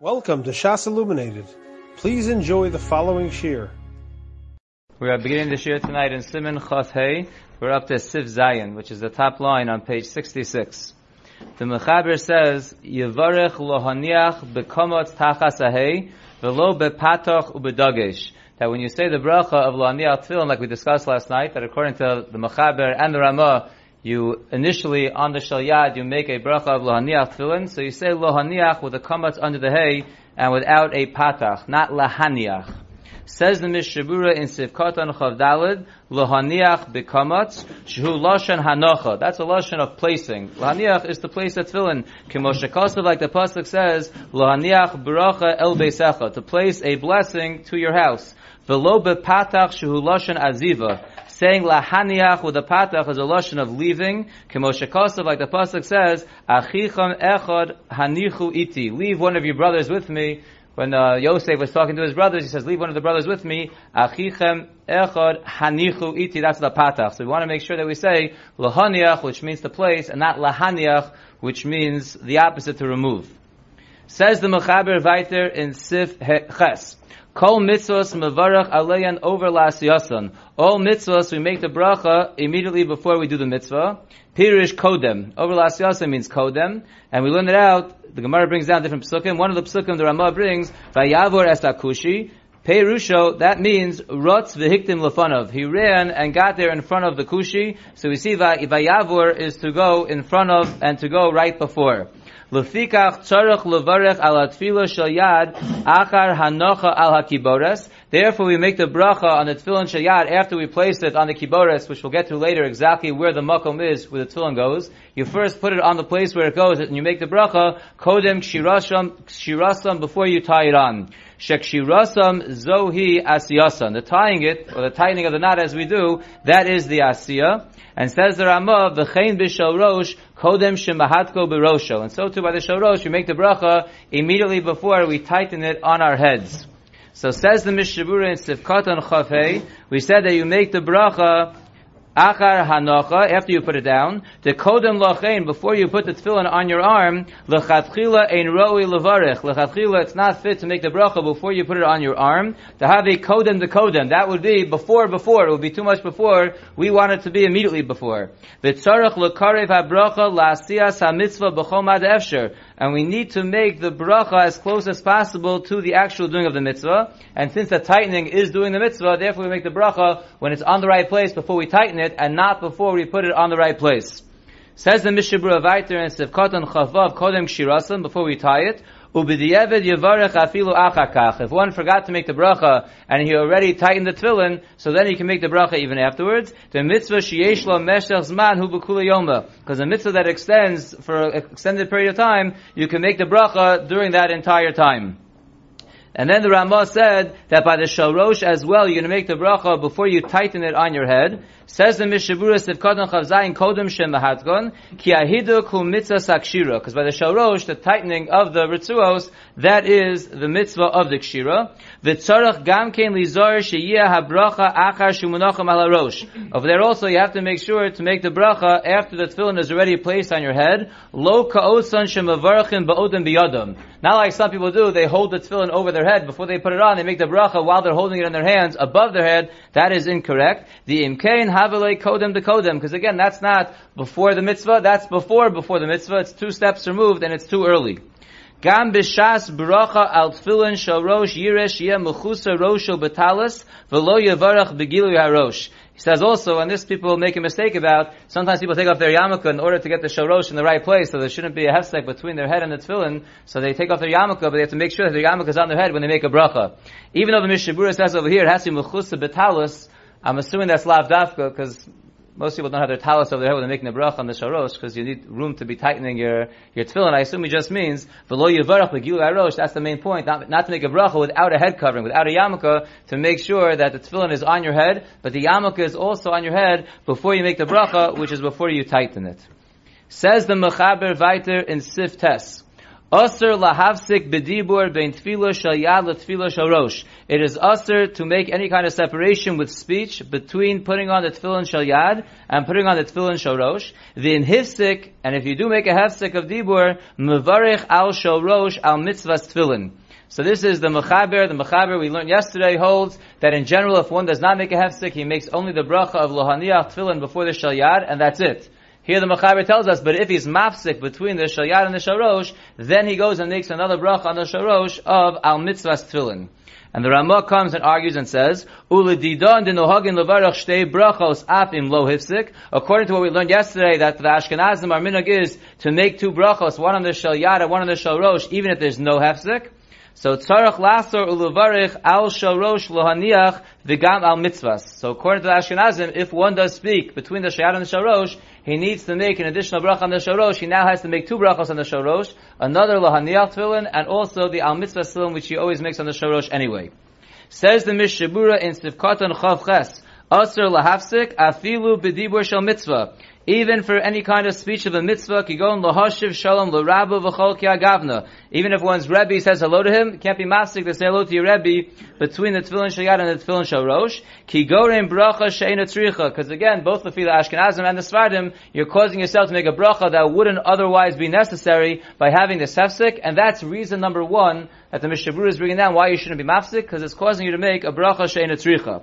Welcome to Shas Illuminated. Please enjoy the following shir. We are beginning the shir tonight in Siman Chaf Hey. We're up to Sif Zayin, which is the top line on page 66. The Mechaber says, Yevarech lohaniach bekomot tachas ahei, velo bepatoch ubedagesh. That when you say the bracha of lohaniach tefillin, like we discussed last night, that according to the Mechaber and the Ramah, you initially on the shalyad you make a bracha of lohaniach tefillin, so you say lohaniach with the kamatz under the hay and without a patach, not lahaniach. Says the Mishabura in Sivkatan Chavdalid, lohaniach bekamatz, shehu lashon hanocha. That's a lashon of placing. Lohaniach is to place a tefillin. Kimoshakasav, like the pasuk says, lohaniach bracha el beisecha, to place a blessing to your house. Velo bepatach shehu lashon aziva saying lahaniach with a patach is a lashon of leaving. Kemoshakasav, like the pasuk says, achicham echad hanichu iti. Leave one of your brothers with me. When uh, Yosef was talking to his brothers, he says, "Leave one of the brothers with me." Achichem echad hanichu iti. That's the patach. So we want to make sure that we say lahaniach, which means to place, and not lahaniach, which means the opposite to remove. Says the Mechaber Viter in Sif Ches. Kol mitzvos mevarach aleyan over yasan. All mitzvos we make the bracha immediately before we do the mitzvah. Pirish kodem. Over yasan means kodem. And we learn it out. The Gemara brings down different psukim. One of the psukim the Ramah brings, Vayavor estakushi. Perusho, that means Rotz v'hiktim lefanov. He ran and got there in front of the kushi. So we see Vayavor is to go in front of and to go right before. Lefikach tzarech levarech al tefillah shel yad achar hanocha al hakibores. Therefore, we make the bracha on the tefillin shel yad after we place it on the kibores, which we'll get to later exactly where the makom is, where the tefillin goes. You first put it on the place where it goes, and you make the bracha kodem kshirasam kshirasam before you tie it on. Shekshirasam zohi asiyasan. The tying it, or the tightening of the knot as we do, that is the asiya. And says the Ramah, v'chein b'shal rosh, kodem shemahatko b'rosho. And so too by the shorosh, we make the bracha immediately before we tighten it on our heads. So says the Mishabura in Sifkat on Chafei, we said that you make the bracha Achar after you put it down, the kodem lochein, before you put the tefillin on your arm, lechatchila ein roi levarich. Lechatchila, it's not fit to make the bracha before you put it on your arm. To have a kodem the kodem, that would be before before, it would be too much before, we want it to be immediately before. V'tzarech lekarev ha-bracha la'asiyas ha-mitzvah b'chomad efsher and we need to make the bracha as close as possible to the actual doing of the mitzvah. And since the tightening is doing the mitzvah, therefore we make the bracha when it's on the right place before we tighten it, and not before we put it on the right place. Says the Mishabura Vaiter in Sivkatan Chavav Kodem Shirasim, before we tie it, if one forgot to make the bracha and he already tightened the tefillin, so then he can make the bracha even afterwards. The mitzvah sheyesh lo hu yoma. Because a mitzvah that extends for an extended period of time, you can make the bracha during that entire time. And then the Ramah said that by the shalosh as well, you're going to make the bracha before you tighten it on your head. Says the Mishabura Sivkadon Chavzayin Kodem Shem Mahatgon, Ki Ahidu Ku Mitzvah Sakshira. Because by the shalosh, the tightening of the Ritzuos, that is the mitzvah of the Kshira. V'tzarach Gam Kein Lizor Sheyia HaBracha Achar Shumunacham Ala Rosh. Over there also, you have to make sure to make the bracha after the tefillin is already placed on your head. Lo Ka'osan Shemavarachim Ba'odem Biyadam. Not like some people do, they hold the tefillin over their head before they put it on. They make the bracha while they're holding it in their hands above their head. That is incorrect. The imkein kodem de kodem, because again, that's not before the mitzvah. That's before before the mitzvah. It's two steps removed, and it's too early. Gam b'shas bracha al tefillin shal rosh yiresh yeh mechusa rosho betalis v'lo yavarach begilu. He says also, and this people make a mistake about, sometimes people take off their yarmulke in order to get the shorosh in the right place, so there shouldn't be a hefsek between their head and the tefillin, so they take off their yarmulke, but they have to make sure that their yarmulke is on their head when they make a bracha. Even though the Mishabura says over here, it has to be mechusa betalus, I'm assuming that's lav dafka, because most people don't have their talis over their head when they're making a bracha on the sharosh because you need room to be tightening your, your tefillin. I assume it just means v'lo yivarach l'gilu arosh. That's the main point. Not, not to make a bracha without a head covering, without a yarmulke, to make sure that the tefillin is on your head, but the yarmulke is also on your head before you make the bracha, which is before you tighten it. Says the mechaber weiter in sif tes. Aser lahavsik bedibur bein tefillah shal yad rosh. It is aser to make any kind of separation with speech between putting on the tefillin shal yad and putting on the tefillin shal rosh. The and if you do make a hefsik of dibur, mevarich al shal rosh al mitzvahs tefillin. So this is the Mechaber. The Mechaber we learned yesterday holds that in general, if one does not make a hefsek, he makes only the bracha of lohaniach tefillin before the shalyad, and that's it. Here the Machaber tells us, but if he's mafsik between the shalyad and the sharosh, then he goes and makes another bracha on the sharosh of al mitzvahs tefillin. And the Ramah comes and argues and says. According to what we learned yesterday, that the Ashkenazim our minhag is to make two brachos, one on the shalyad and one on the sharosh, even if there's no hefsik. So tzarach lasor uluvarich al sharosh lohaniach v'gam al mitzvahs. So according to the Ashkenazim, if one does speak between the shayad and the sharosh, he needs to make an additional bracha on the sharosh. He now has to make two brachos on the sharosh, another lohaniach tefillin, and also the al mitzvah tefillin, which he always makes on the sharosh anyway. Says the Mishabura in Sivkatan Chav Ches, Aser lahafsik afilu b'dibur shel mitzvah. Even for any kind of speech of a mitzvah, kigon lahashiv shalom l'rabu v'chol gavna. Even if one's rebbe says hello to him, can't be masik to say hello to your rebbe between the tefillin shayad and the tefillin shalosh. Kigorim bracha she'ena tzricha. Because again, both the Fila Ashkenazim and the Svardim, you're causing yourself to make a bracha that wouldn't otherwise be necessary by having the sefsik, and that's reason number one that the Mishabur is bringing down why you shouldn't be mafsik, because it's causing you to make a bracha she'ena tzricha.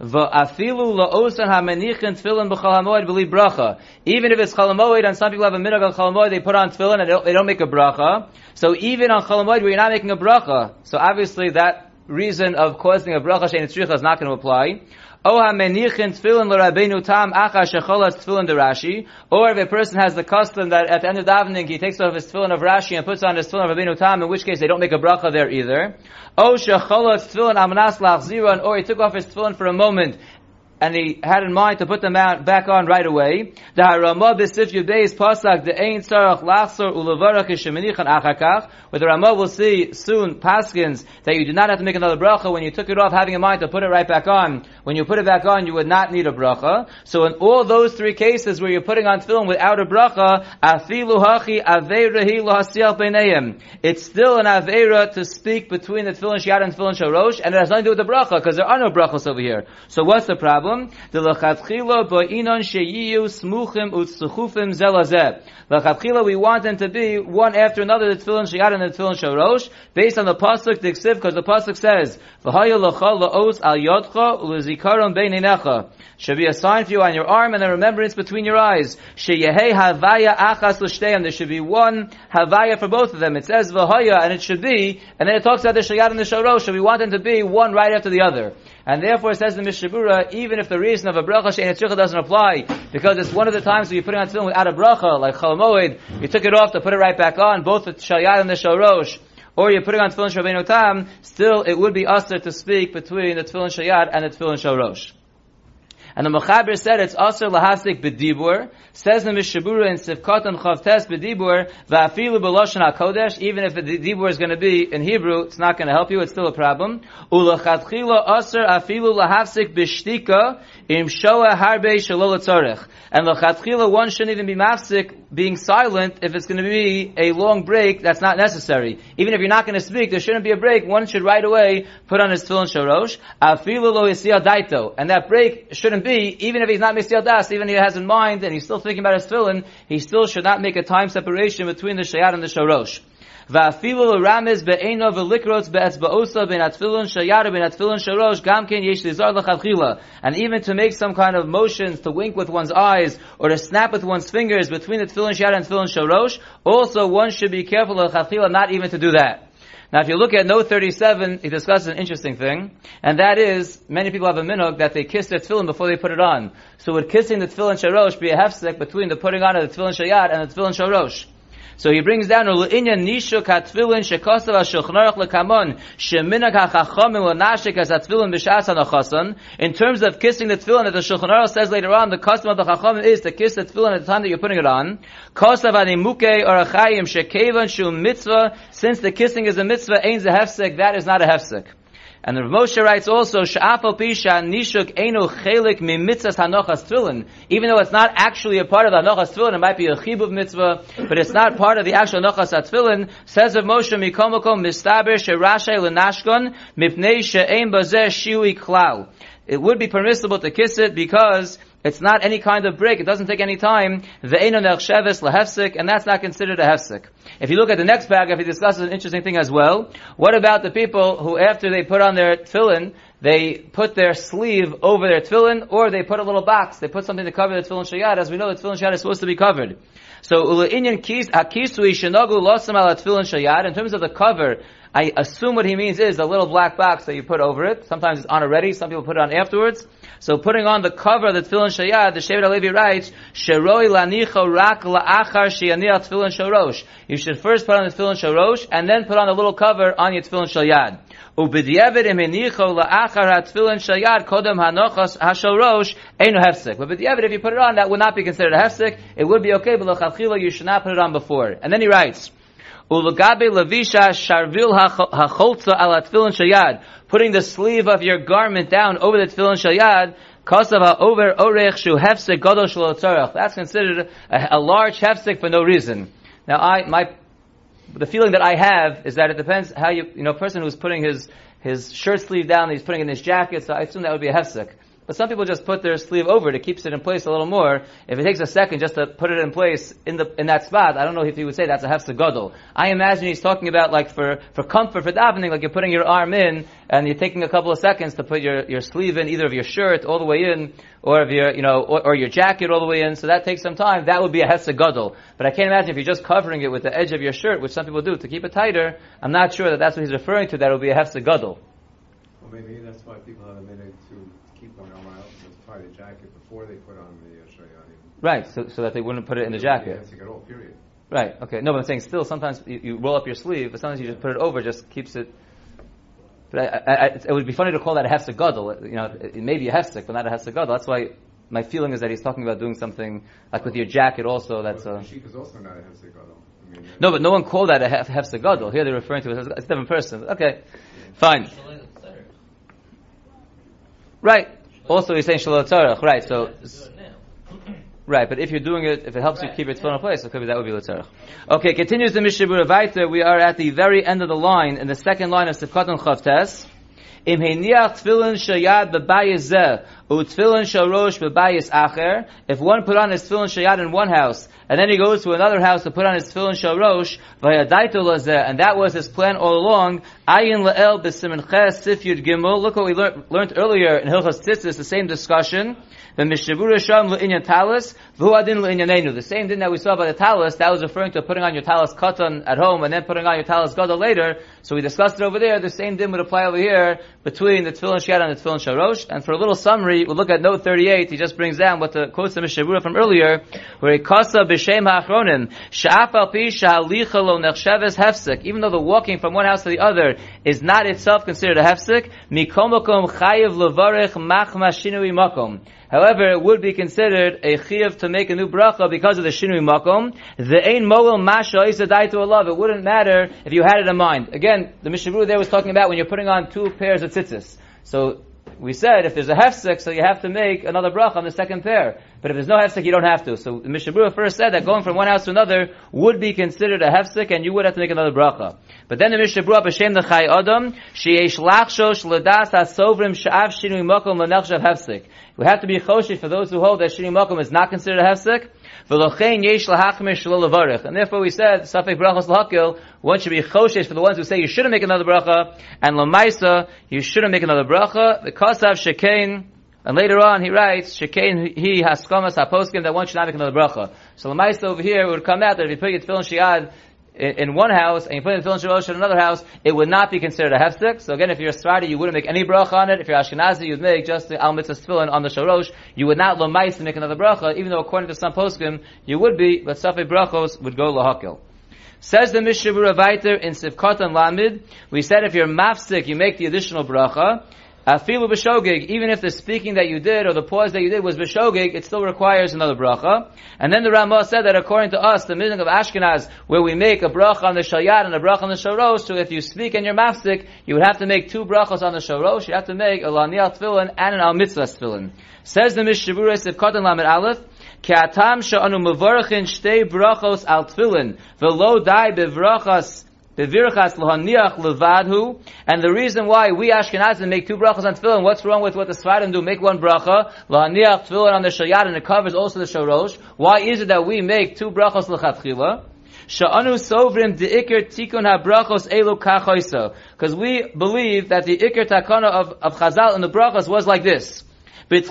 La'osan tefillin b'li bracha. Even if it's chal ha'moed, and some people have a minhag on ha'moed, they put on tefillin and they don't, make a bracha. So even on chal ha'moed where you're not making a bracha, so obviously that reason of causing a bracha tzricha is not going to apply. O ha-menichin tefillin l'rabbeinu tam acha shecholas tefillin de Rashi. Or if a person has the custom that at the end of davening he takes off his tefillin of Rashi and puts on his tefillin of Rabbeinu tam, in which case they don't make a bracha there either. O shecholas tefillin amnas lachziron, or he took off his tefillin for a moment and he had in mind to put them out, back on right away. The Harama b'sif yubeis pasak the ein tzarach lachsor ulevarach yisheminichan achakach. Where the Ramah will see soon paskins that you do not have to make another bracha when you took it off, having in mind to put it right back on. When you put it back on, you would not need a bracha. So in all those three cases where you're putting on tefillin without a bracha, afilu hachi. It's still an aveira to speak between the tefillin shiad and tefillin sharosh, and it has nothing to do with the bracha because there are no brachos over here. So what's the problem? The lachatchila ba'inon sheyiyu smuchim utzuchufim zelazeh. Lachatchila, we want them to be one after another, the tefillin sheyad and the tefillin sharosh, based on the pasuk, the because the pasuk says, v'haya lachal la'os al yodcha u'lezikaron beinenecha. Should be a sign for you on your arm and a remembrance between your eyes. Sheyehei havaya achas l'shteim. There should be one havaya for both of them. It says v'haya, and it should be, and then it talks about the sheyad and the sharosh, so we want them to be one right after the other. And therefore, it says the Mishabura, even if the reason of a bracha she'en doesn't apply, because it's one of the times where you're putting on tefillin without a bracha, like chalamoid, you took it off to put it right back on, both the shalyad and the sharosh, or you're putting on tefillin shabbeinu tam, still it would be usher to speak between the tefillin shayad and the tefillin sharosh. And the Mechaber said it's also lahasik bedibur. Says the Mishabura in Sivkot and Chavtes bedibur va'afilu b'loshen hakodesh. Even if the dibur is going to be in Hebrew, it's not going to help you. It's still a problem. Ulachatchila aser afilu lahasik b'shtika im shoa harbe shalol tzorech. And lachatchila one shouldn't even be mafsik being silent if it's going to be a long break that's not necessary. Even if you're not going to speak, there shouldn't be a break. One should right away put on his tefillin sharosh. Afilu lo daito. And that break shouldn't be, even if he's not Misyal Das, even if he has in mind and he's still thinking about his tefillin, he still should not make a time separation between the shayat and the sharosh. ואפילו לרמז בעינו ולקרוץ באצבעוסו בין התפילין שיד ובין התפילין שרוש, גם כן יש לזור לכתחילה. And even to make some kind of motions, to wink with one's eyes, or to snap with one's fingers between the tefillin shiad and tefillin shorosh, also one should be careful of not even to do that. Now, if you look at note 37, he discusses an interesting thing, and that is, many people have a minhag that they kiss their tefillin before they put it on. So would kissing the tefillin sharosh be a hefsek between the putting on of the tefillin shayad and the tefillin sharosh? So he brings down Ulu'inya Nishu Katfilin Shekosav HaShulchan Lekamon Sheminag HaChachamim In terms of kissing the tefillin that the Shulchan says later on, the custom of the Chachamim is to kiss the tefillin at the time that you're putting it on. Or Shekevan Mitzvah Since the kissing is a mitzvah, ain't a hefsek, that is not a hefsek. And the Moshe writes also, Sha'afal Pisha Nishuk Einu Chelik Mimitzas Hanochas Tefillin. Even though it's not actually a part of the Hanochas Tefillin, it might be a Chibuv mitzvah, but it's not part of the actual Hanochas Tefillin, says of Moshe Mikomokom Mistaber Sherashay Lenashkon Mipnei She'ein Bazeh Shiui Klau. It would be permissible to kiss it because it's not any kind of break. It doesn't take any time. And that's not considered a hefsik. If you look at the next paragraph, he discusses an interesting thing as well. What about the people who, after they put on their tefillin, they put their sleeve over their tefillin, or they put a little box. They put something to cover the tefillin shayad. As we know, the tefillin shayad is supposed to be covered. So. In terms of the cover, I assume what he means is a little black box that you put over it. Sometimes it's on already. Some people put it on afterwards. So putting on the cover of the tefillin shayad, the Shevet HaLevi writes, "Sheroi lanicho rak la'achar sheyaniach tefillin shorosh." You should first put on the tefillin shorosh and then put on the little cover on your tefillin shayad. Ubidyevet im henicho la'achar ha-tefillin shayad kodem hanochos ha-shorosh einu hefsek. But b'dyevet, if you put it on, that would not be considered a hefsek. It would be okay, but l'chadchila you should not put it on before. And then he writes. Ulagabe levisha sharvil hacholza ala shayad. Putting the sleeve of your garment down over the tefillin shayad. Kosava over orech shu hefsek gadol That's considered a, a large hefsek for no reason. Now I, my, the feeling that I have is that it depends how you, you know, a person who's putting his, his shirt sleeve down, he's putting in his jacket, so I assume that would be a hefsek. But some people just put their sleeve over it. It keeps it in place a little more. If it takes a second just to put it in place in the in that spot, I don't know if he would say that's a hefsa gadol. I imagine he's talking about like for, for comfort, for davening, like you're putting your arm in and you're taking a couple of seconds to put your, your sleeve in, either of your shirt all the way in, or of your, you know, or, or your jacket all the way in. So that takes some time. That would be a hefsa gadol. But I can't imagine if you're just covering it with the edge of your shirt, which some people do to keep it tighter. I'm not sure that that's what he's referring to. That would be a hefsa gadol. Well, maybe that's why people have a minute to keep going on out and tie the jacket before they put on the uh, shayani. Right, so, so that they wouldn't put it in the jacket. At all, period. Right, okay. No, but I'm saying still, sometimes you, you roll up your sleeve, but sometimes you just put it over, just keeps it. But I, I, I, it would be funny to call that a hefsek gadol. You know, it, it may be a hefsek, but not a hefsek gadol. That's why my feeling is that he's talking about doing something like with your jacket also. That's well, a. sheep is also not a hefsek gadol. I mean, No, but no one called that a hef, hefsek gadol. Here they're referring to it as a different person. Okay, fine. Right. Also, he's saying shalom tzarech. Right. So. Right, but if you're doing it, if it helps you keep your tefillin in place, be that would be l'tzarech. Okay, continues the Mishnah Berurah We are at the very end of the line, in the second line of Sifkat Chavtes. Im heiniach tefillin shayad bebayis zeh, u tefillin sharosh bebayis acher. If one put on his tefillin shayad in one house, and then he goes to another house to put on his tefillin sharosh, vayadaito lazeh, and that was his plan all along, ayin la'el b'simin ches gimel. Look what we learned, earlier in Hilchas Tzitzis, the same discussion. The Mishabura Sham Lu'inyan Talis, V'huadin Lu'inyanenu. The same din that we saw about the talis, that was referring to putting on your talis katan at home and then putting on your talis gadol later. So we discussed it over there. The same din would apply over here between the tefillin shad and the tefillin sharosh. And for a little summary, we'll look at note 38. He just brings down what the quotes the Mishabura from earlier, where he kasa b'shem ha'achronim, sha'af al pi sha'alicha lo nechsheves hefsek. Even though the walking from one house to the other is not itself considered a hefsek, mikomokom chayiv levarech machma shinui makom. However, it would be considered a chiyuv to make a new bracha because of the shinui makom. The ein moel masha is a to a love. It wouldn't matter if you had it in mind. Again, the Mishnah there was talking about when you're putting on two pairs of tzitzis. So we said if there's a hefsek, so you have to make another bracha on the second pair. But if there's no hefsek, you don't have to. So the Mishnah first said that going from one house to another would be considered a hefsek, and you would have to make another bracha. But then the Mishnah Berurah b'shem the Chayei Adam sheyesh lachshosh ledas hasovrim sha'av shinui makom lenachshav hefsek. We have to be choshesh for those who hold that shinui makom is not considered a hefsek. And therefore we said safek brachos lahakil. One should be choshesh for the ones who say you shouldn't make another bracha, and lamaisa you shouldn't make another bracha. The kasav shekain. And later on, he writes, "Shekain he haskamas haposkim that one should not make another bracha." So the ma'isa over here would come out that if you put your tefillin shiad in, in one house and you put in tefillin shalosh in another house, it would not be considered a hefsek. So again, if you're a Sephardi, you wouldn't make any bracha on it. If you're Ashkenazi, you'd make just the al mitzvah tefillin on the shalosh. You would not lomais to make another bracha, even though according to some poskim, you would be, but safi brachos would go lahakil. Says the Mishnah Berurah in Sivkot and Lamid, we said if you're mafsik, you make the additional bracha, Afilu b'shogig, even if the speaking that you did or the pause that you did was b'shogig, it still requires another bracha. And then the Ramah said that according to us, the meaning of Ashkenaz, where we make a bracha on the shalyat and a bracha on the sharosh, so if you speak in your mafsik, you would have to make two brachas on the sharosh, you have to make a laniel tefillin and an al mitzvah tefillin. Says the Mishabura Sivkatan Lamed Aleph, Ke'atam she'anu mevarachin shtei brachos al tefillin, velo dai bevrachas Bevirchas lohaniach levadhu, and the reason why we Ashkenazim make two brachas on tefillin, what's wrong with what the Sfarim do? Make one bracha, lohaniach tefillin on the shayat, and it covers also the shorosh. Why is it that we make two brachas lechatchila? Sha'anu sovrim de'ikir tikun ha-brachos elu kachoisa. Because we believe that the ikir takana of, of Chazal and the brachos was like this. That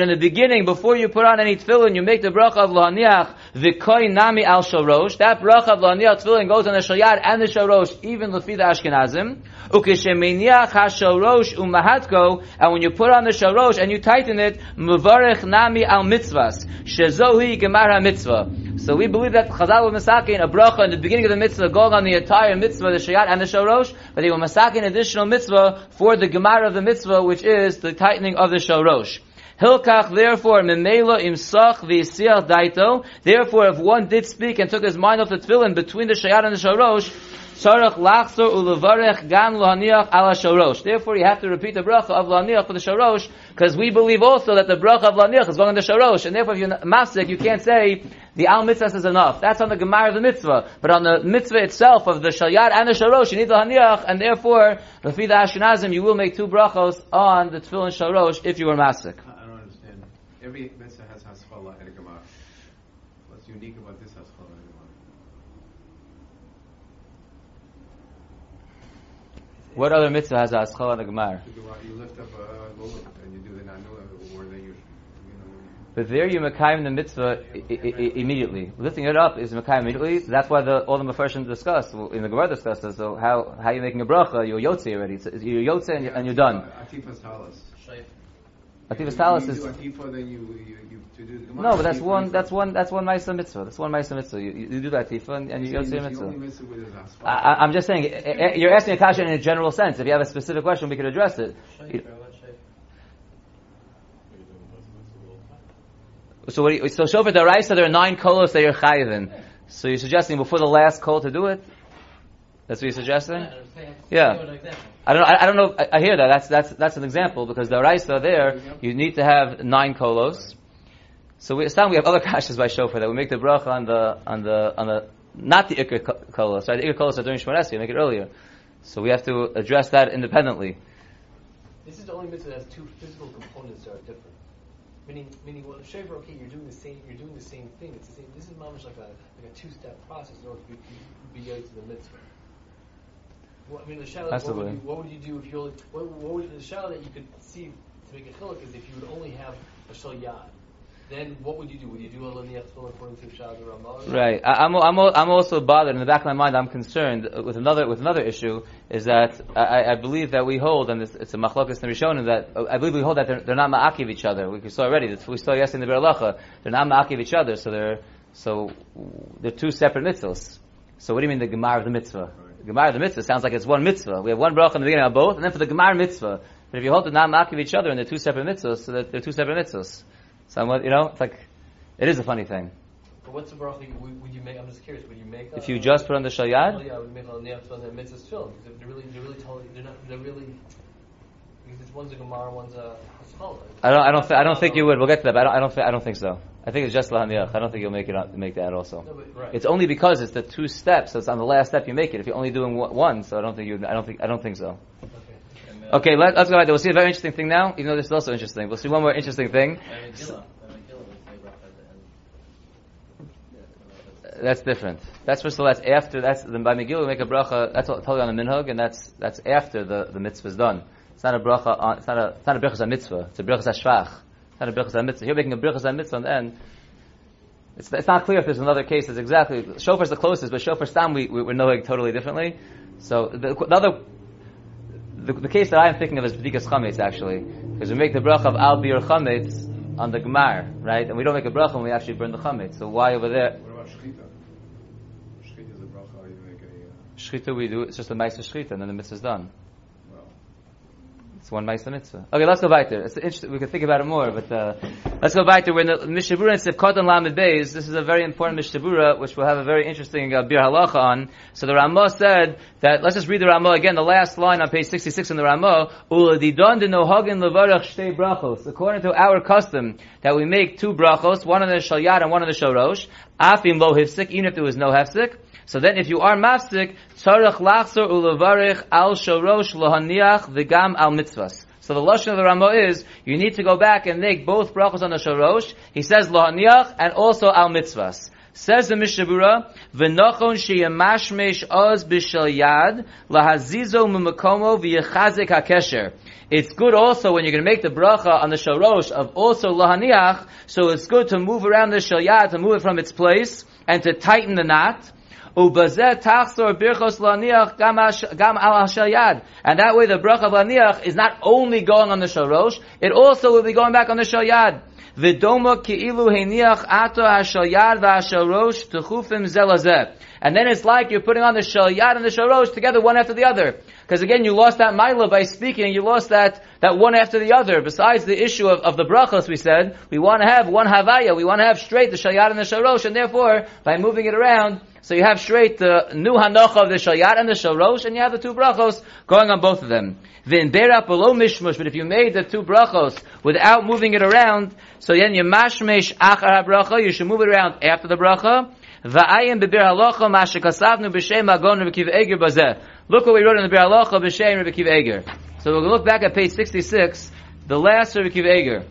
in the beginning, before you put on any tefillin, you make the bracha of lohaniach, v'koi nami al shorosh, that bracha of lohaniach tefillin goes on the shayad and the shorosh, even lefi the Ashkenazim, ukeshemeniach ha-shorosh umahatko, and when you put on the shorosh and you tighten it, mevarech nami al mitzvahs, shezohi gemar ha-mitzvah. So we believe that Chazal was masakin a bracha in the beginning of the mitzvah going on the entire mitzvah, the shayat and the shorosh, but they were masakin additional mitzvah for the gemara of the mitzvah, which is the tightening of the shorosh. Hilkach, therefore, memela imsach v'yisiach daito. Therefore, if one did speak and took his mind off the tefillin between the shayat and the shorosh, sarach lachzor ulevarech gam lohaniach ala shorosh. Therefore, you have to repeat the bracha of lohaniach for the shorosh, because we believe also that the bracha of lohaniach is going on the shorosh, and therefore, if you're masik, you can't say the al mitzvah is enough. That's on the gemara of the mitzvah, but on the mitzvah itself of the shalyat and the shorosh, you need the haniach, and therefore, lefi the Ashkenazim, you will make two brachos on the tefillin shorosh if you were masik. I don't understand. Every mitzvah has haskalah and a gemara. What's unique about this haskalah and a gemara? What other mitzvah has a aschal and a gemara? You lift up a lulav and you do the nanua, or then you, you know, But there you mekayim the mitzvah I- I- I- immediately. Lifting it up is mekayim immediately. That's why the, all the mafarshim discuss in the Gemara discussed this. So how how you making a bracha? You're yotze already. So you're yotze and, you're, and you're done. Atifas talis. Ativas talis is do atifa, then you, you, you to do the gemara. no, but that's one. that's one that's one ma'isa mitzvah. That's one ma'isa mitzvah. You, you do that tifa and, and you Saying yotze it's mitzvah. The mitzvah with his haskalah. I, I- I'm just saying, eh, eh, you're asking a kasha in a general sense. If you have a specific question, we could address it. So what? Do you, so shofar deraisa, there are nine kolos that you're chayivin. So you're suggesting before the last kol to do it? That's what you're suggesting? Yeah. I don't know. I, I don't know. I, I hear that. That's that's that's an example because the raisa there, you need to have nine kolos. So we, we have other kashas by shofar that we make the bracha on the on the on the not the ikr ko- kolos. Right? The ikr kolos are during Shemoneh Esrei, make it earlier. So we have to address that independently. This is the only mitzvah that has two physical components that are different. Meaning, meaning, well, shaver, okay, you're doing the same, you're doing the same thing. It's the same. This is mamish like a like a two-step process in order to be be, be to the mitzvah. Well, I mean, the shadow. What would, you, what would you do if you only? What, what would the shadow that you could see to make a chiluk is if you would only have a shal yad. Then what would you do? Would you do a tefillin according to Shad or Ramah? Right. I, I'm, I'm, I'm also bothered in the back of my mind. I'm concerned with another with another issue is that I, I believe that we hold, and it's, it's a machlokas in Rishonim that I believe we hold that they're, they're not ma'akiv each other. We saw already. We saw yesterday in the Biur Halacha. They're not ma'akiv each other, so they're so they're two separate mitzvahs. So what do you mean the gemar of the mitzvah? The gemar of the mitzvah sounds like it's one mitzvah. We have one bracha in the beginning of both, and then for the gemar mitzvah. But if you hold they're not ma'akiv each other and they're two separate mitzvahs, so that they're two separate mitzvahs. So I'm, you know, it's like it is a funny thing. But what's the bracha? Would, would you make? I'm just curious. Would you make? If you just put on the shayad, yeah, I would make a laniach tefillin and mitzvah tefillin because they're really, they're really totally, they're not, they're really. Because it's one's a gemara, one's a haskalah. I don't. I don't. Th- I don't think you would. We'll get to that. But I don't. I don't, th- I don't think so. I think it's just lahaniach. I don't think you'll make it. Make that also. No, but, right. It's only because it's the two steps. So it's on the last step you make it. If you're only doing one- so I don't think you. I don't think. I don't think so. okay. Okay. Let, let's go there. We'll see a very interesting thing now. Even though this is also interesting, we'll see one more interesting thing. That's different. That's first of all. That's after. That's the by Megillah we make a bracha. That's all- totally on the minhag, and that's that's after the the mitzvah is done. It's not a bracha. On, it's not a. It's not a bracha mitzvah. It's a bracha shvach. It's not a bracha mitzvah. You're making a bracha mitzvah, and then it's, it's not clear if there's another case that's exactly shofar's the closest, but shofar stam we, we we're knowing totally differently. So the, the other the, the case that I'm thinking of is b'dikas chametz actually, because we make the bracha of al bir chametz on the gemar, right? And we don't make a bracha when we actually burn the chametz. So why over there? What about shchita? Shchita is a bracha. You make a. Uh, we do, it's just a Maisa Shchita, and then the mitzvah is done. It's one Maisa mitzvah. Okay, let's go back there. It's interesting, we can think about it more, but, uh, let's go back to where the Mishabura and Sivkot and Lamed Beis, this is a very important Mishabura, which we'll have a very interesting uh, Biur Halacha on. So the Ramah said that, let's just read the Ramah again, the last line on page 66 in the Ramah, Uladidon de nohagin levarach shtei brachos. According to our custom, that we make two brachos, one on the shalyad and one on the shorosh, afim lo hifsik, even if there was no hefsik. So then if you are mafsik, tzarech lachzor ulevarich al shorosh lohaniach v'gam al mitzvahs. So the lashon of the Ramah is you need to go back and make both brachos on the shorosh. He says lohaniach and also al mitzvahs. Says the Mishabura, v'nochon sheyamashmesh oz b'shel yad lahazizo mumakomo v'yechazik hakesher. It's good also when you're going to make the bracha on the shorosh of also lahaniach, so it's good to move around the shel yad, to move it from its place, and to tighten the knot. And that way the bracha of laniach is not only going on the shorosh, it also will be going back on the shel yad. V'doma ki'ilu heiniach ato hashel yad v'hashel rosh techufim zelazeh. And then it's like you're putting on the shel yad and the shel rosh together one after the other. Because again, you lost that milah by speaking, you lost that, that one after the other. Besides the issue of, of the brachos, we said, we want to have one havaya, we want to have straight the shel yad and the shel rosh, and therefore, by moving it around, so you have straight the new hanocha of the shayat and the shalosh, and you have the two brachos going on both of them. Vin berap below mishmush, but if you made the two brachos without moving it around, so then you mashmesh achar bracha, you should move it around after the bracha. Va'ayim bebir halacha mashikasavnu b'shem agon Rebbe Eger bazeh. Look what we wrote in the Biur halacha b'shem Rebbe Eger. So to look back at page 66, the last Rebbe Eger.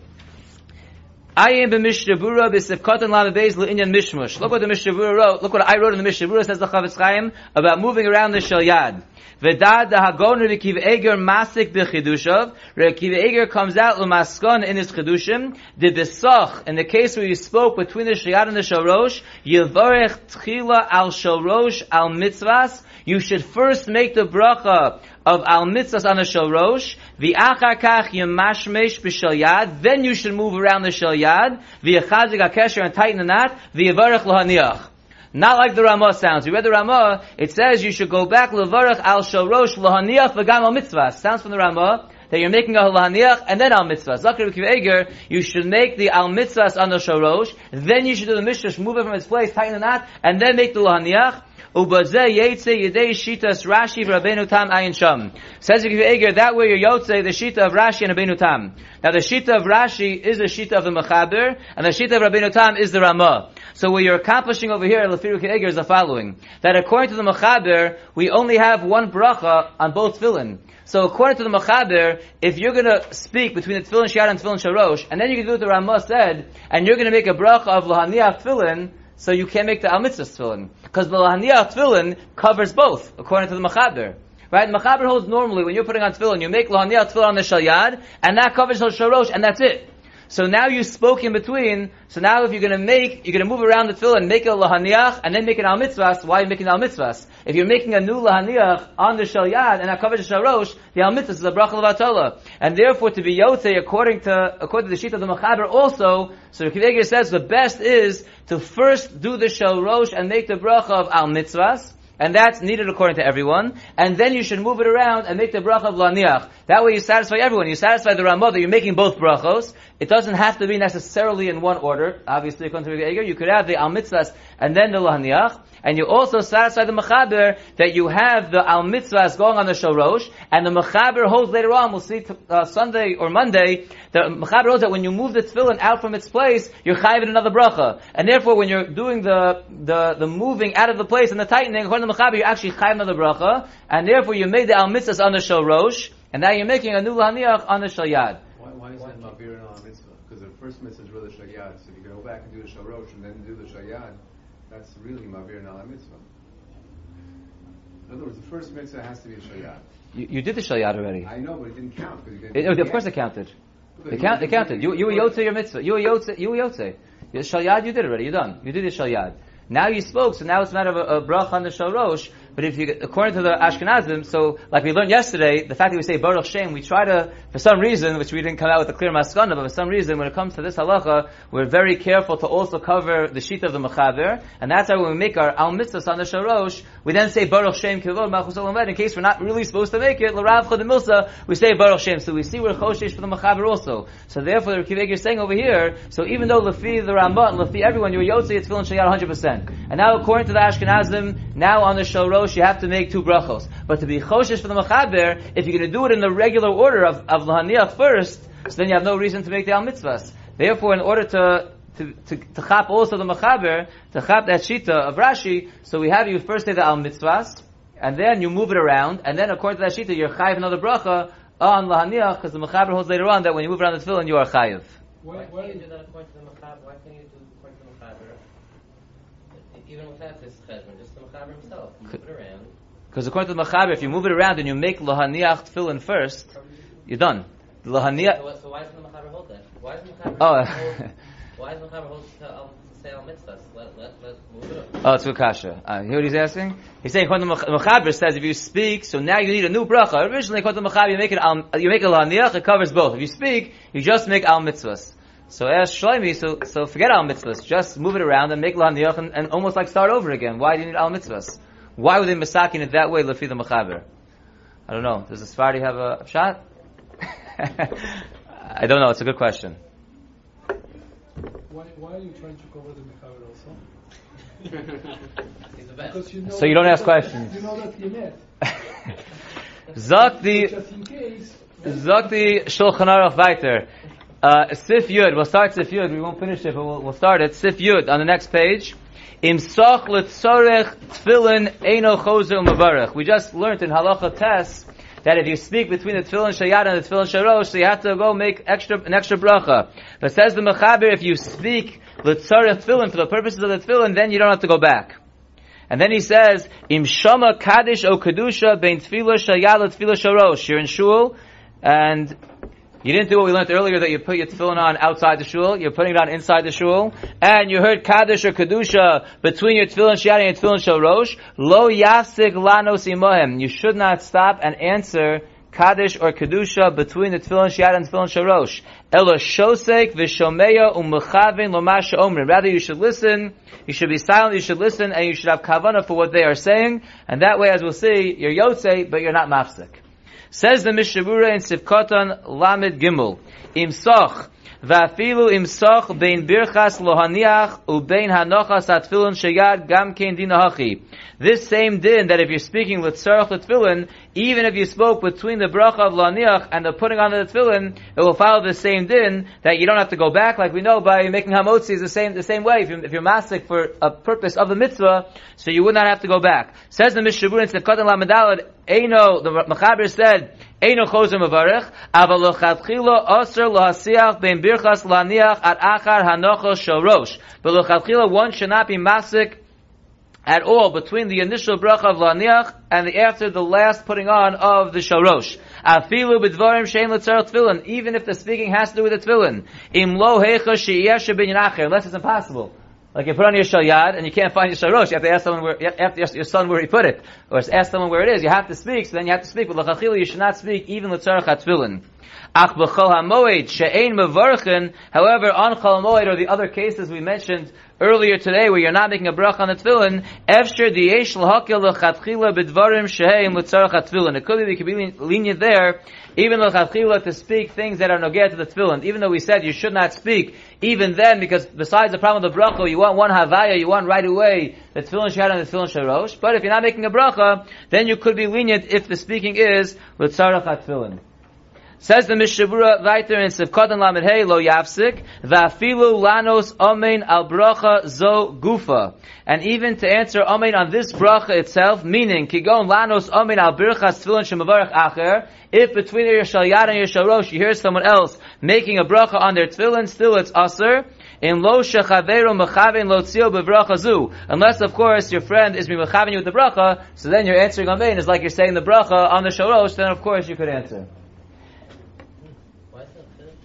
I am b'mishnabura b'sefkat and lam beis le'inyan mishmush. Look what the mishnabura wrote. Look what I wrote in the mishnabura. Says the Chofetz Chaim about moving around the shalyad. V'dad the hagon Rekiv Eger masik b'chidushav. Rekiv Eger comes out l'maskon in his chidushim. The besach in the case where you spoke between the shalyad and the shalosh. Yivarech tchila al shalosh al mitzvahs. You should first make the bracha of al mitzvahs on the shalosh, the achar kach yemashmesh b'shalyad, then you should move around the shalyad, the achazik hakesher and tighten the knot, the yavarech lohaniach. Not like the Ramah sounds. We read the Ramah, it says you should go back levarech al shalosh lohaniach v'gam al. Sounds from the Ramah, that you're making a lahaniach and then al mitzvahs. Zakir Eger, you should make the al mitzvahs on the shalosh, then you should do the mishrash, move it from its place, tighten the knot, and then make the lahaniach. Ubazeh yetze yedei shitas Rashi Tam ayin sham. Says Eger, that way you're yotze the shita of Rashi and Rabbeinu Tam. Now the shita of Rashi is the shita of the Mechaber, and the shita of Rabbeinu Tam is the Ramah. So what you're accomplishing over here, Lefiru Eger, is the following. That according to the Mechaber, we only have one bracha on both tefillin. So according to the Mechaber, if you're gonna speak between the tefillin shiat and tefillin sharosh, and then you can do what the Ramah said, and you're gonna make a bracha of lahaniach tefillin, so you can't make the al mitzvah tefillin. Because the lahaniach tefillin covers both, according to the Mechaber. Right? The Mechaber holds normally, when you're putting on tefillin, you make lahaniach tefillin on the shalyad, and that covers the sharosh, and that's it. So now you spoke in between. So now if you're going to make, you're going to move around the tefillah and make a lahaniach and then make an al mitzvahs. Why are you making al mitzvahs? If you're making a new lahaniach on the shalyad and that covers the sharosh, the al mitzvahs is a bracha levatala. And therefore to be yotze according to according to the sheet of the machaber also. So Rav Eger says the best is to first do the sharosh and make the bracha of al mitzvahs. And that's needed according to everyone. And then you should move it around and make the bracha of laniach. That way you satisfy everyone. You satisfy the Ramah that you're making both brachos. It doesn't have to be necessarily in one order. Obviously, according to Eger, you could have the al mitzvahs and then the laniach. And you also satisfy the mechaber that you have the al mitzvahs going on the shorosh. And the mechaber holds later on, we'll see t- uh, Sunday or Monday, the mechaber holds that when you move the tefillin out from its place, you're chayiv in another bracha. And therefore, when you're doing the, the, the moving out of the place and the tightening, according to the mechaber, you're actually chayiv another bracha. And therefore, you made the al mitzvahs on the shorosh. And now you're making a new lahaniach on the shalyad. Why, is that and Al Mitzvah? Because the first mitzvah is really Shalyad. So if you go back and do the Shalosh and then do the Shalyad, that's really Mavir and Mitzvah. In other words, the first mitzvah has to be a Shalyad. You, you did the shalyad already. I know, but it didn't count. Because you It- didn't of course it counted. It, count, it counted. You, you were yotze your mitzvah. You were yotze, you were yotze. Your shalyad you did already. You're done. You did your shalyad. Now you spoke, so now it's a matter of a, a brach on the shalosh. But if you, according to the Ashkenazim, so like we learned yesterday, the fact that we say Baruch Shem, we try to, for some reason, which we didn't come out with a clear maskana, but for some reason, when it comes to this halacha, we're very careful to also cover the sheet of the Mechaber, and that's why when we make our Al on the Sharosh, we then say Baruch Shem Kivod Malchus Olam in case we're not really supposed to make it, L'Rav Chod Milsa, we say Baruch Shem. So we see we're Choshesh for the Mechaber also. So therefore, the Kiveg is saying over here, so even though Lefi the Ramah, Lefi everyone, you're Yotze, it's Tefillin Shayar 100%. And now according to the Ashkenazim, now on the Sharosh, you have to make two brachos. But to be Choshesh for the Mechaber, if you're going to do it in the regular order of, of first, so then you have no reason to make the Al Mitzvahs. Therefore, in order to to, to, to chap also the Mechaber, to chap that Shita of Rashi, so we have you first say the Al Mitzvahs, and then you move it around, and then according to that Shita, you're chayiv another bracha on Lahaniach, because the Mechaber holds later on that when you move around the tefillin, you are chayiv. Why, why can't you do that according to the Mechaber? Why can't you do it according to the Mechaber? Even without this cheshbon, just the Mechaber himself, move it around. Because according to the Mechaber, if you move it around and you make Lahaniach tefillin first, you're done. The Lahaniach, So, so why doesn't the Mechaber hold that? Why doesn't the Mechaber Oh. hold, why doesn't the Mechaber hold to, um, to say al mitzvahs? Let, let, let move it up. Oh, it's kasha. Uh, you hear what he's asking? He's saying, according to the Mechaber says, if you speak, so now you need a new bracha. Originally, according to the Mechaber, you make it, al, you make it laniach, it covers both. If you speak, you just make al mitzvahs. So eh, ask Shloimi, so, so forget al mitzvahs. Just move it around and make laniach and, and almost like start over again. Why do you need al mitzvahs? Why would they masakin it that way, lefi the Mechaber? I don't know. Does the Sephardi have a shot? I don't know. It's a good question. Why, why are you trying to cover the Mechaber also? He's the best. Because you know So you don't ask questions. You know that you met. Zok the, Just in case. Zok the Shulchan Aruch weiter. Uh, Sif Yud, we'll start Sif Yud, we won't finish it, but we'll, we'll start it. Sif Yud, on the next page. Umavarech. We just learned in halacha test that if you speak between the tefillin shayad and the tefillin sharosh, so you have to go make extra an extra bracha. But says the mechaber, if you speak letzorech tefillin for the purposes of the tefillin, then you don't have to go back. And then he says, Im shama kaddish o kedusha bein tefillah shayad tefillah sharosh. You're in shul, and you didn't do what we learned earlier that you put your tefillin on outside the shul. You're putting it on inside the shul, and you heard kaddish or kedusha between your tefillin shayad and tefillin sharosh. Lo yasik lanos imohem. You should not stop and answer kaddish or kedusha between the tefillin shayad and tefillin sharosh. Elo shosek v'shomeya u'mechaven lomasha omrim. Rather, you should listen. You should be silent. You should listen, and you should have kavana for what they are saying. And that way, as we'll see, you're yotze, but you're not mafsik. Says the Mishabura in Sivkotan Lamed Gimel, Imsoch, This same din that if you're speaking with tzarech tefillin, even if you spoke between the bracha of laniach and the putting on the tefillin, it will follow the same din that you don't have to go back, like we know by making hamotzi is the same the same way. If you're, if you're masik for a purpose of the mitzvah, so you would not have to go back. Says the Mishabur in Sivkotan Lamed Daled, Eino, the Mechaber said, Eino chozer mevarech, aval lochatchila aser lohasiach ben birchas laniach at achar hanochos shorosh. But lochatchila, one should not be masik at all between the initial bracha of laniach and the after the last putting on of the shorosh. Afilu b'dvarim shein letzarech tefillin, even if the speaking has to do with the tefillin. Im lo hecha acher, unless it's impossible. Like you put on your shalyad and you can't find your sharosh, you have to ask someone where, you have to ask your son where he put it. Or ask someone where it is. You have to speak, so then you have to speak. But l'chachila, you should not speak even l'tzarech ha-tefillin. However, on chol or the other cases we mentioned earlier today, where you're not making a bracha on the tefillin, efsher diyesh l'hakil l'chatchila b'dvarim she'ein l'tzarech ha-tefillin. It could be, we could be lenient there, even l'chatchila to speak things that are nogeh to the tefillin. Even though we said you should not speak, even then, because besides the problem of the bracha, you want one havaya, you want right away the tefillin shehad and the tefillin sharosh. But if you're not making a bracha, then you could be lenient if the speaking is with tzarech tefillin. Says the Mishabura weiter in Sivkotan Lamed Hey Lo Yafsik Vafilu Lanos Amen Al Bracha Zo Gufa and even to answer Amen on this bracha itself, meaning Kigon Lanos Amen Al Birchas Tefillin Shemavarach Acher if between your Shalyad and your Sharosh you hear someone else making a bracha on their tefillin, still it's aser. In lo shechaveru mechaven lo tzio bevracha zu. Unless, of course, your friend is mechaven you with the bracha, so then you're answering amen. It's like you're saying the bracha on the shorosh, then of course you could answer. Why is that fit?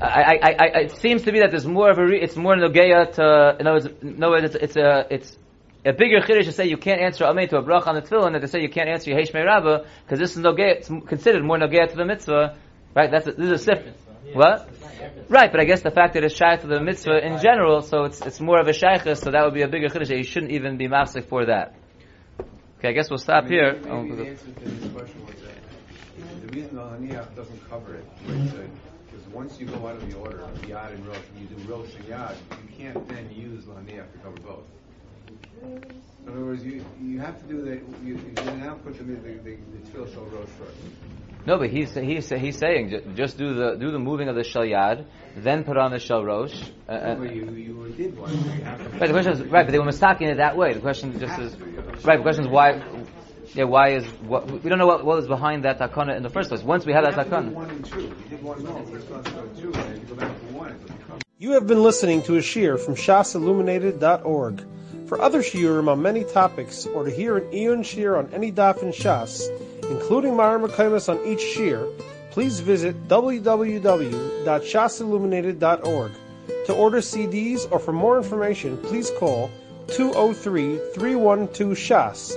I, I, I, it seems to be that there's more of a, re, it's more nogeya to, in other words, in other words it's, it's a, it's, a bigger chiddush to say you can't answer amen to a brach on the tefillin than to say you can't answer yehesh rabba because this is no it's considered more nogea to the mitzvah, right? That's a, this is a sif. What? Right, but I guess the fact that it's shaykh to the mitzvah in general, so it's it's more of a shaykhus, so that would be a bigger chiddush. that You shouldn't even be mafsik for that. Okay, I guess we'll stop Maybe- here. Maybe Oh, the answer to this question was that the reason the doesn't cover it, because uh, once you go out of the order of Yad and Rosh, and you do Rosh and Yad, you can't then use Haniach to cover both. In other words, you, you have to do the, you, you now put the, the, the, the Tfil Shal Rosh first. No, but he's he's he's saying just do the do the moving of the shel yad, then put on the shel rosh. Uh, uh, Well, you, you did one, so you have to. right, the question is right, but they were mistaking it that way. The question just is right. The question is why. Yeah, why is what we don't know what, what was behind that takana in the first place. Once we have that have takana, one and two. You did one wrong, first one, so two, and then you go back to one, it doesn't cover. You have been listening to a shiur from shasilluminated.org. For other shiurim on many topics, or to hear an Eon shiur on any daf in Shas, including mareh mekomos on each shiur, please visit www.shasilluminated.org. To order CDs or for more information, please call 203-312-SHAS.